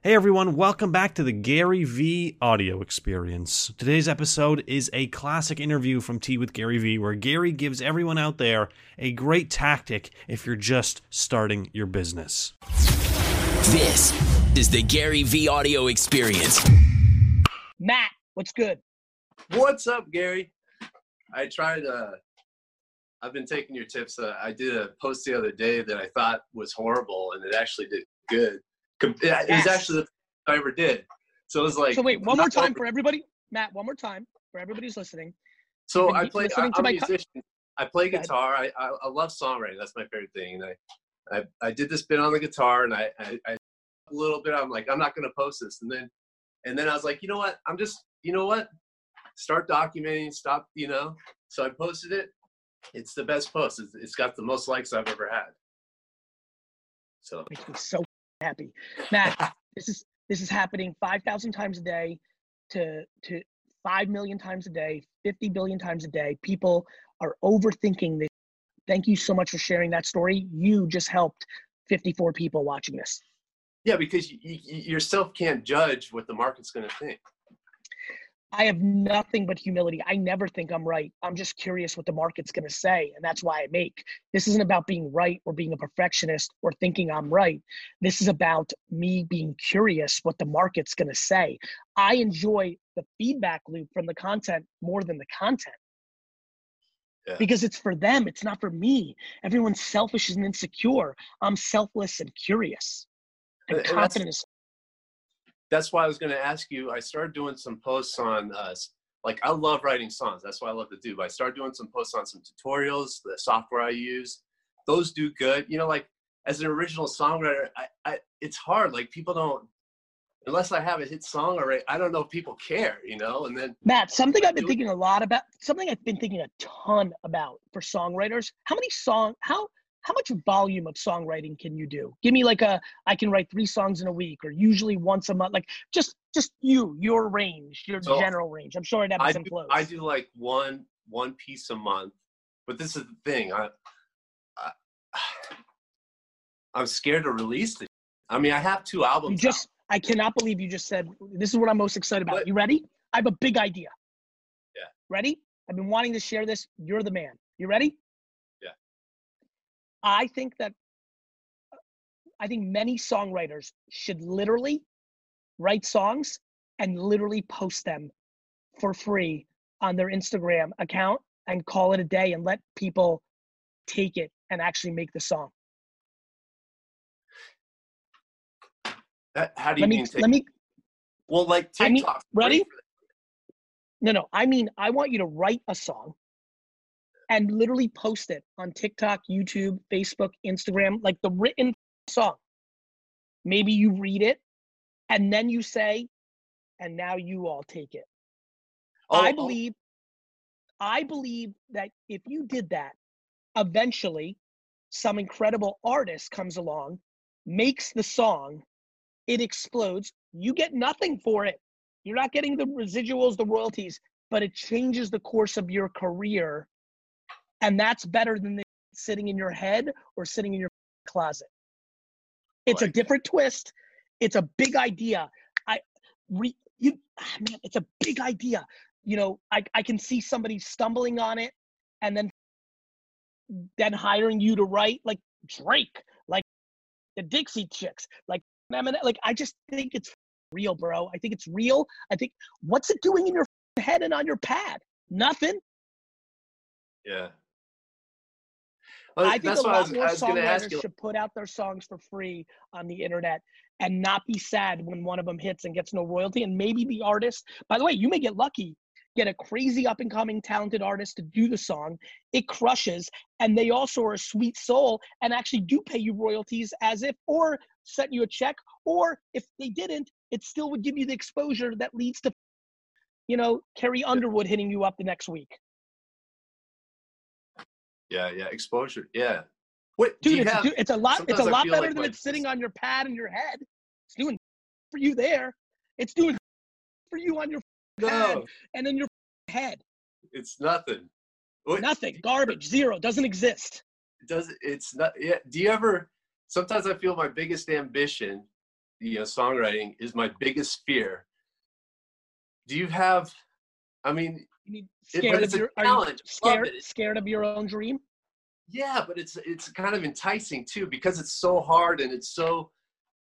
Hey everyone, welcome back to the GaryVee audio experience. Today's episode is a classic interview from Tea with GaryVee, where Gary gives everyone out there a great tactic if you're just starting your business. This is the GaryVee audio experience. Matt, what's good? What's up, Gary? I tried. Uh, I've been taking your tips. Uh, I did a post the other day that I thought was horrible, and it actually did good. It was Yes. actually the I ever did. So it was like. So wait, one more time over- for everybody. Matt, one more time for everybody's listening. So I play. I'm to a my co- musician. I play guitar. I, I I love songwriting. That's my favorite thing. And I I, I did this bit on the guitar, and I, I I a little bit. I'm like, I'm not gonna post this, and then and then I was like, you know what? I'm just you know what? Start documenting. Stop. You know. So I posted it. It's the best post. It's, it's got the most likes I've ever had. So Makes me so happy. Matt, this is this is happening five thousand times a day to to five million times a day, fifty billion times a day. People are overthinking this. Thank you so much for sharing that story. You just helped 54 people watching this. yeah, because you, you, you yourself can't judge what the market's gonna think. I have nothing but humility. I never think I'm right. I'm just curious what the market's going to say. And that's why I make. This isn't about being right or being a perfectionist or thinking I'm right. This is about me being curious what the market's going to say. I enjoy the feedback loop from the content more than the content. Yeah. Because it's for them, it's not for me. Everyone's selfish and insecure. I'm selfless and curious and And- confident. as- that's why I was going to ask you. I started doing some posts on, uh, like, I love writing songs. That's what I love to do. But I started doing some posts on some tutorials, the software I use. Those do good. You know, like as an original songwriter, I, I it's hard. Like people don't, unless I have a hit song already. I don't know if people care. You know, and then Matt, something I've been thinking a lot about, something I've been thinking a ton about for songwriters. How many song how how much volume of songwriting can you do? Give me like a I can write 3 songs in a week or usually once a month. Like just just you, your range, your So, general range. I'm sure it ebbs and flows. I do like one one piece a month. But this is the thing. I, I I'm scared to release it. I mean, I have two albums. You out. just I cannot believe you just said this is what I'm most excited about. What? You ready? I have a big idea. Yeah. Ready? I've been wanting to share this. You're the man. You ready? I think that uh, I think many songwriters should literally write songs and literally post them for free on their Instagram account and call it a day and let people take it and actually make the song. That- How do you Let me mean? take- let me well, like I mean, TikTok. ready? No, no. I mean, I want you to write a song and literally post it on TikTok, YouTube, Facebook, Instagram, like the written song. Maybe you read it and then you say, and now you all take it. Oh, I oh, believe, I believe that if you did that, eventually some incredible artist comes along, makes the song, it explodes. You get nothing for it. You're not getting the residuals, the royalties, but it changes the course of your career. And that's better than the sitting in your head or sitting in your closet. It's a Like- different twist. It's a big idea. I re, you ah, man, it's a big idea. You know, I, I can see somebody stumbling on it and then then hiring you to write like Drake, like the Dixie Chicks, like Eminem. Like I just think it's real, bro. I think it's real. I think what's it doing in your head and on your pad? Nothing. Yeah. I think that's a lot was, more I was going to ask songwriters you. should put out their songs for free on the internet and not be sad when one of them hits and gets no royalty. And maybe the artist, by the way, you may get lucky, get a crazy up and coming talented artist to do the song. It crushes, and they also are a sweet soul and actually do pay you royalties as if, or sent you a check, or if they didn't, it still would give you the exposure that leads to, you know, Carrie Underwood hitting you up the next week. Yeah, yeah, exposure. Yeah. What dude, it's, have? dude, it's a lot. It's a lot better like than my- it's sitting on your pad in your head. It's doing for you there. It's doing for you on your pad and in your head. it's nothing. What, Nothing. Garbage. Zero. Doesn't exist. Does it's not? Yeah. Do you ever? Sometimes I feel my biggest ambition you know songwriting is my biggest fear. Do you have? I mean, You scared but of your, are you scared, scared of your own dream? yeah, but it's it's kind of enticing too because it's so hard and it's so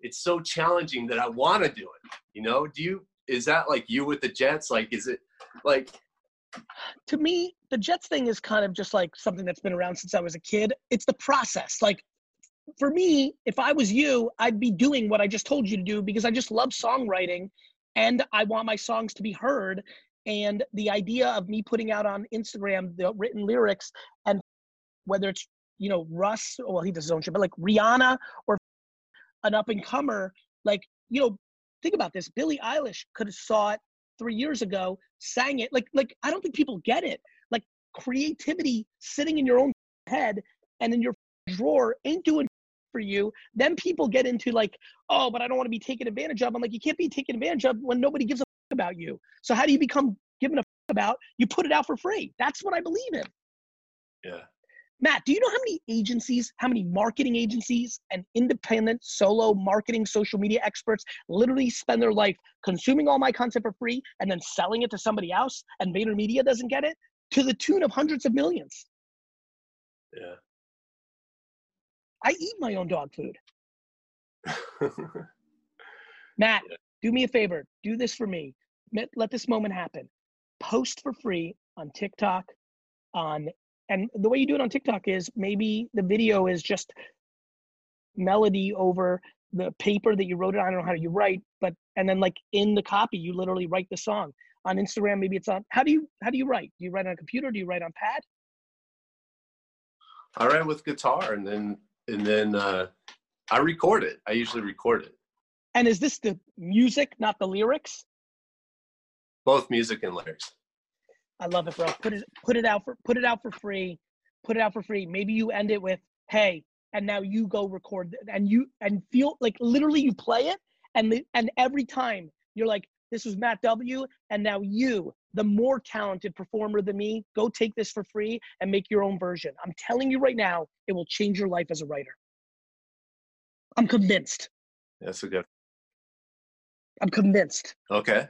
it's so challenging that I want to do it. You know, do you? Is that like you with the Jets? Like, is it like? to me, the Jets thing is kind of just like something that's been around since I was a kid. It's the process. Like for me, if I was you, I'd be doing what I just told you to do because I just love songwriting and I want my songs to be heard. And the idea of me putting out on Instagram the written lyrics and whether it's, you know, Russ, well, he does his own shit, but like Rihanna or an up and comer, like, you know, think about this. Billie Eilish could have saw it three years ago, sang it. Like, like I don't think people get it. Like creativity sitting in your own head and in your drawer ain't doing for you. Then people get into like, oh, but I don't want to be taken advantage of. I'm like, you can't be taken advantage of when nobody gives a about you. So how do you become given a about? You put it out for free. That's what I believe in. Yeah. Matt, do you know how many agencies, how many marketing agencies and independent solo marketing social media experts literally spend their life consuming all my content for free and then selling it to somebody else and VaynerMedia doesn't get it to the tune of hundreds of millions? Yeah. I eat my own dog food. Matt, do me a favor. Do this for me. Let- Let this moment happen. Post for free on TikTok, on and the way you do it on TikTok is maybe the video is just melody over the paper that you wrote it on. I don't know how you write, but and then like in the copy, you literally write the song. On Instagram, maybe it's on. How do you how do you write? Do you write on a computer? Do you write on pad? I write with guitar and then and then uh, I record it. I usually record it, And is this the music, not the lyrics? Both music and lyrics. I love it, bro. Put it put it out for put it out for free. Put it out for free. Maybe you end it with, "Hey," and now you go record and you and feel like literally you play it and the, and every time you're like, "This was Matt W." And now you, the more talented performer than me, go take this for free and make your own version. I'm telling you right now, it will change your life as a writer. I'm convinced. That's a good. I'm convinced. Okay.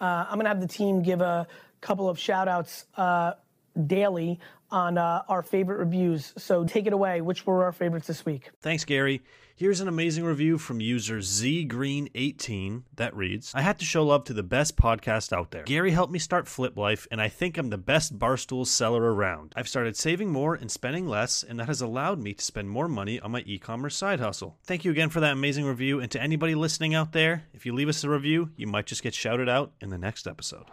Uh, I'm to have the team give a couple of shout outs uh, daily on uh, our favorite reviews. So take it away. Which were our favorites this week? Thanks, Gary. Here's an amazing review from user zgreen18 that reads I had to show love to the best podcast out there. Gary helped me start Flip Life, and I think I'm the best Barstool seller around. I've started saving more and spending less, and that has allowed me to spend more money on my e commerce side hustle. Thank you again for that amazing review, and to anybody listening out there, if you leave us a review, you might just get shouted out in the next episode.